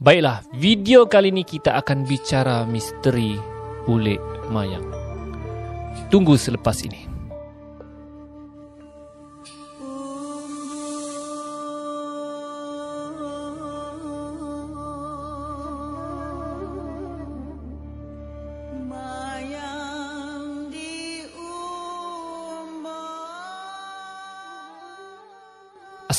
Baiklah, video kali ini kita akan bicara misteri ulik mayang. Tunggu selepas ini.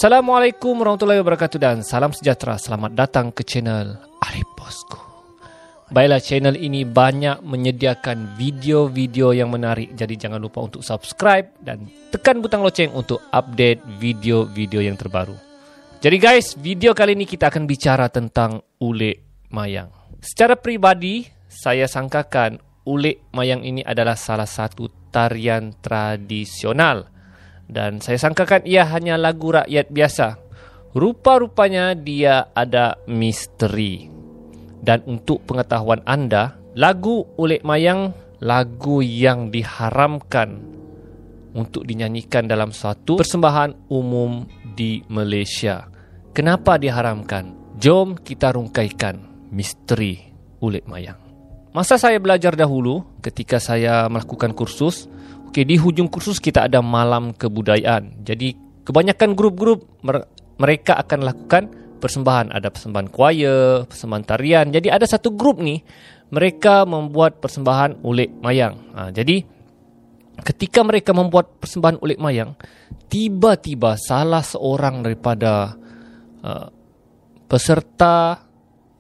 Assalamualaikum warahmatullahi wabarakatuh dan salam sejahtera. Selamat datang ke channel Arif Bosku. Baiklah, channel ini banyak menyediakan video-video yang menarik. Jadi jangan lupa untuk subscribe dan tekan butang loceng untuk update video-video yang terbaru. Jadi guys, video kali ini kita akan bicara tentang ulik mayang. Secara pribadi, saya sangkakan ulik mayang ini adalah salah satu tarian tradisional dan saya sangkakan ia hanya lagu rakyat biasa. Rupa-rupanya dia ada misteri. Dan untuk pengetahuan anda, lagu Ulik Mayang lagu yang diharamkan untuk dinyanyikan dalam suatu persembahan umum di Malaysia. Kenapa diharamkan? Jom kita rungkaikan misteri Ulik Mayang. Masa saya belajar dahulu ketika saya melakukan kursus, Okay, di hujung kursus kita ada malam kebudayaan. Jadi kebanyakan grup-grup mereka akan lakukan persembahan. Ada persembahan choir, persembahan tarian. Jadi ada satu grup ni mereka membuat persembahan ulik mayang. Ha, jadi ketika mereka membuat persembahan ulik mayang, tiba-tiba salah seorang daripada uh, peserta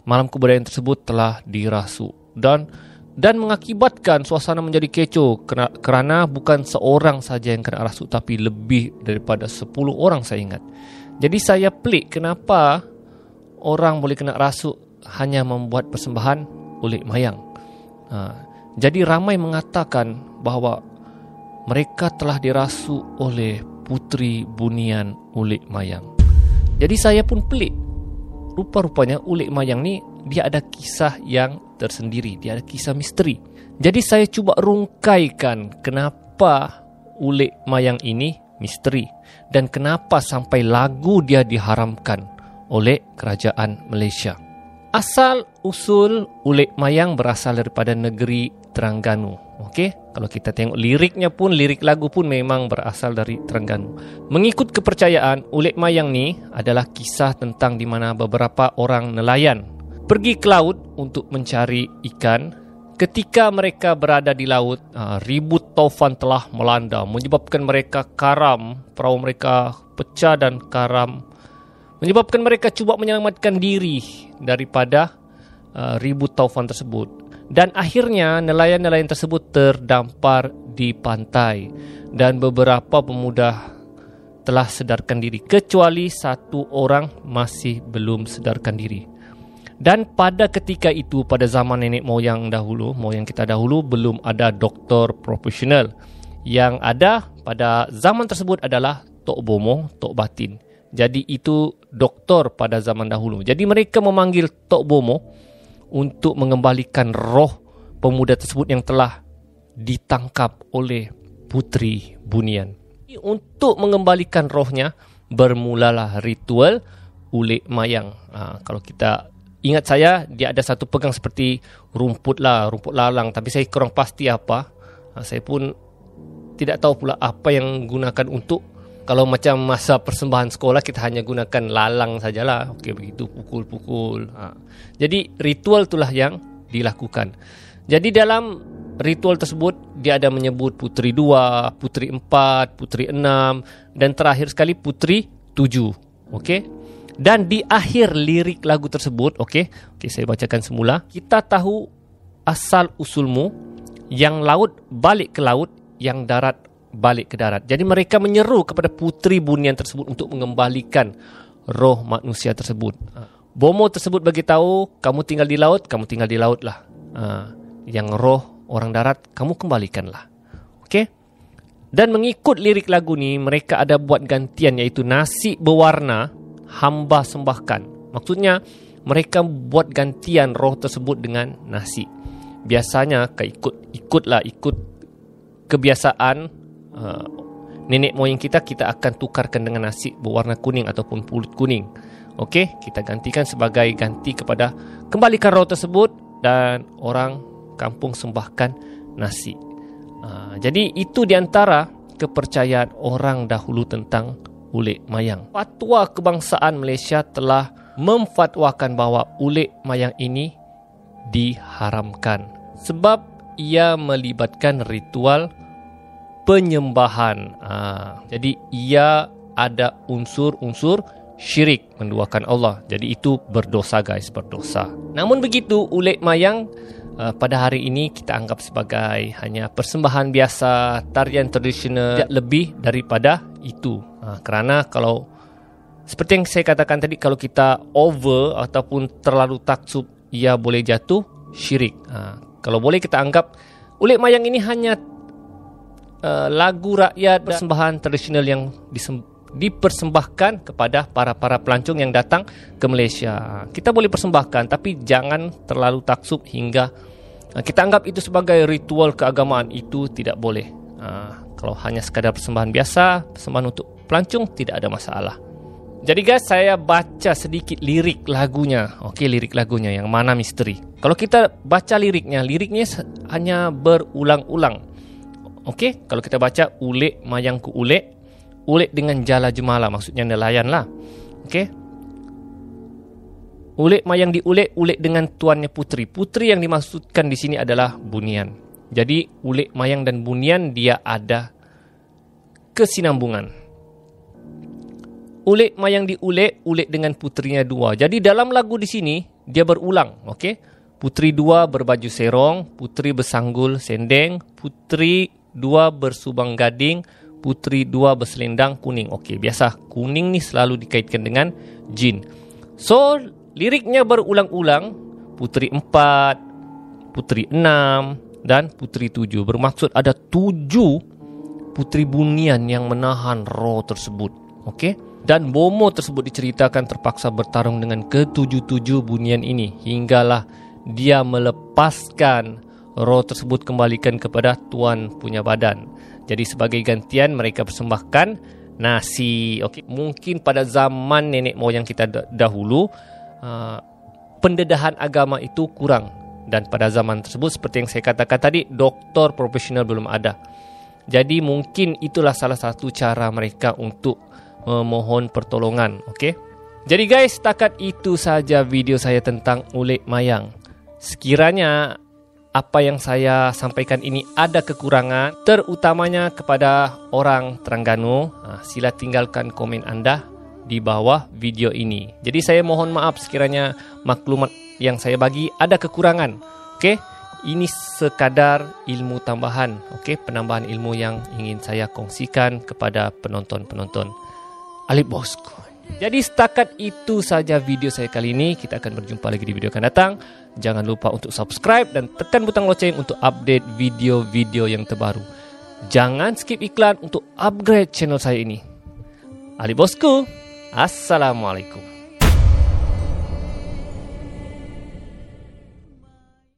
malam kebudayaan tersebut telah dirasuk dan dan mengakibatkan suasana menjadi kecoh kerana bukan seorang saja yang kena rasuk tapi lebih daripada 10 orang saya ingat. Jadi saya pelik kenapa orang boleh kena rasuk hanya membuat persembahan ulik mayang. Ha, jadi ramai mengatakan bahawa mereka telah dirasuk oleh putri bunian ulik mayang. Jadi saya pun pelik. Rupa-rupanya ulik mayang ni dia ada kisah yang tersendiri. Dia ada kisah misteri. Jadi saya cuba rungkaikan kenapa ulik mayang ini misteri dan kenapa sampai lagu dia diharamkan oleh kerajaan Malaysia. Asal usul ulik mayang berasal daripada negeri Terengganu. Okey, kalau kita tengok liriknya pun lirik lagu pun memang berasal dari Terengganu. Mengikut kepercayaan, ulik mayang ni adalah kisah tentang di mana beberapa orang nelayan pergi ke laut untuk mencari ikan. Ketika mereka berada di laut, ah, ribut taufan telah melanda menyebabkan mereka karam, perahu mereka pecah dan karam. Menyebabkan mereka cuba menyelamatkan diri daripada ah, ribut taufan tersebut. Dan akhirnya nelayan-nelayan tersebut terdampar di pantai dan beberapa pemuda telah sedarkan diri kecuali satu orang masih belum sedarkan diri. Dan pada ketika itu pada zaman nenek moyang dahulu, moyang kita dahulu belum ada doktor profesional. Yang ada pada zaman tersebut adalah tok bomo, tok batin. Jadi itu doktor pada zaman dahulu. Jadi mereka memanggil tok bomo untuk mengembalikan roh pemuda tersebut yang telah ditangkap oleh putri bunian. Untuk mengembalikan rohnya bermulalah ritual ulik mayang. Ha, kalau kita ingat saya dia ada satu pegang seperti rumput lah, rumput lalang tapi saya kurang pasti apa. Ha, saya pun tidak tahu pula apa yang gunakan untuk kalau macam masa persembahan sekolah kita hanya gunakan lalang sajalah. Okey begitu pukul-pukul. Ha. Jadi ritual itulah yang dilakukan. Jadi dalam ritual tersebut dia ada menyebut putri dua, putri empat, putri enam dan terakhir sekali putri tujuh. Okey. Dan di akhir lirik lagu tersebut, okey, okey saya bacakan semula. Kita tahu asal usulmu yang laut balik ke laut, yang darat balik ke darat. Jadi mereka menyeru kepada putri bunian tersebut untuk mengembalikan roh manusia tersebut. Bomo tersebut bagi tahu kamu tinggal di laut, kamu tinggal di laut lah. Ha, yang roh orang darat kamu kembalikanlah. Okey? Dan mengikut lirik lagu ni mereka ada buat gantian iaitu nasi berwarna hamba sembahkan. Maksudnya mereka buat gantian roh tersebut dengan nasi. Biasanya ikut ikutlah ikut kebiasaan uh, nenek moyang kita kita akan tukarkan dengan nasi berwarna kuning ataupun pulut kuning. Okey, kita gantikan sebagai ganti kepada kembalikan roh tersebut dan orang kampung sembahkan nasi. Uh, jadi itu di antara kepercayaan orang dahulu tentang ulik mayang. Fatwa kebangsaan Malaysia telah memfatwakan bahawa ulik mayang ini diharamkan sebab ia melibatkan ritual penyembahan. Ha, jadi ia ada unsur-unsur syirik menduakan Allah. Jadi itu berdosa guys, berdosa. Namun begitu ulik mayang uh, pada hari ini kita anggap sebagai hanya persembahan biasa, tarian tradisional tidak lebih daripada itu. Ha, kerana kalau seperti yang saya katakan tadi kalau kita over ataupun terlalu taksub ia boleh jatuh syirik. Ha, kalau boleh kita anggap ulik mayang ini hanya uh, lagu rakyat persembahan tradisional yang disem- dipersembahkan kepada para-para pelancong yang datang ke Malaysia. Kita boleh persembahkan tapi jangan terlalu taksub hingga kita anggap itu sebagai ritual keagamaan itu tidak boleh. Uh, kalau hanya sekadar persembahan biasa, persembahan untuk pelancong tidak ada masalah. Jadi guys, saya baca sedikit lirik lagunya. Okey, lirik lagunya yang mana misteri. Kalau kita baca liriknya, liriknya hanya berulang-ulang. Okey, kalau kita baca ulik mayang ku ulik, ulik dengan jala jemala maksudnya nelayan lah. Okey. Ulik mayang diulik, ulik dengan tuannya putri. Putri yang dimaksudkan di sini adalah bunian. Jadi ulik mayang dan bunian dia ada kesinambungan. Ulik mayang diulik, ulik dengan putrinya dua. Jadi dalam lagu di sini dia berulang, okey? Putri dua berbaju serong, putri bersanggul sendeng, putri dua bersubang gading, putri dua berselendang kuning. Okey, biasa kuning ni selalu dikaitkan dengan jin. So, liriknya berulang-ulang, putri empat, putri enam, dan putri tujuh. Bermaksud ada tujuh putri bunian yang menahan roh tersebut. Okey? Dan Bomo tersebut diceritakan terpaksa bertarung dengan ketujuh-tujuh bunian ini hinggalah dia melepaskan roh tersebut kembalikan kepada tuan punya badan. Jadi sebagai gantian mereka persembahkan nasi. Okey, mungkin pada zaman nenek moyang kita dahulu uh, pendedahan agama itu kurang dan pada zaman tersebut seperti yang saya katakan tadi doktor profesional belum ada. Jadi mungkin itulah salah satu cara mereka untuk memohon pertolongan. Okey. Jadi guys, setakat itu saja video saya tentang ulik mayang. Sekiranya apa yang saya sampaikan ini ada kekurangan, terutamanya kepada orang Terengganu, ha, sila tinggalkan komen anda di bawah video ini. Jadi saya mohon maaf sekiranya maklumat yang saya bagi ada kekurangan. Okey. Ini sekadar ilmu tambahan, okey, penambahan ilmu yang ingin saya kongsikan kepada penonton-penonton. Alip Bosku. Jadi setakat itu saja video saya kali ini. Kita akan berjumpa lagi di video akan datang. Jangan lupa untuk subscribe dan tekan butang loceng untuk update video-video yang terbaru. Jangan skip iklan untuk upgrade channel saya ini. Ali Bosku, Assalamualaikum.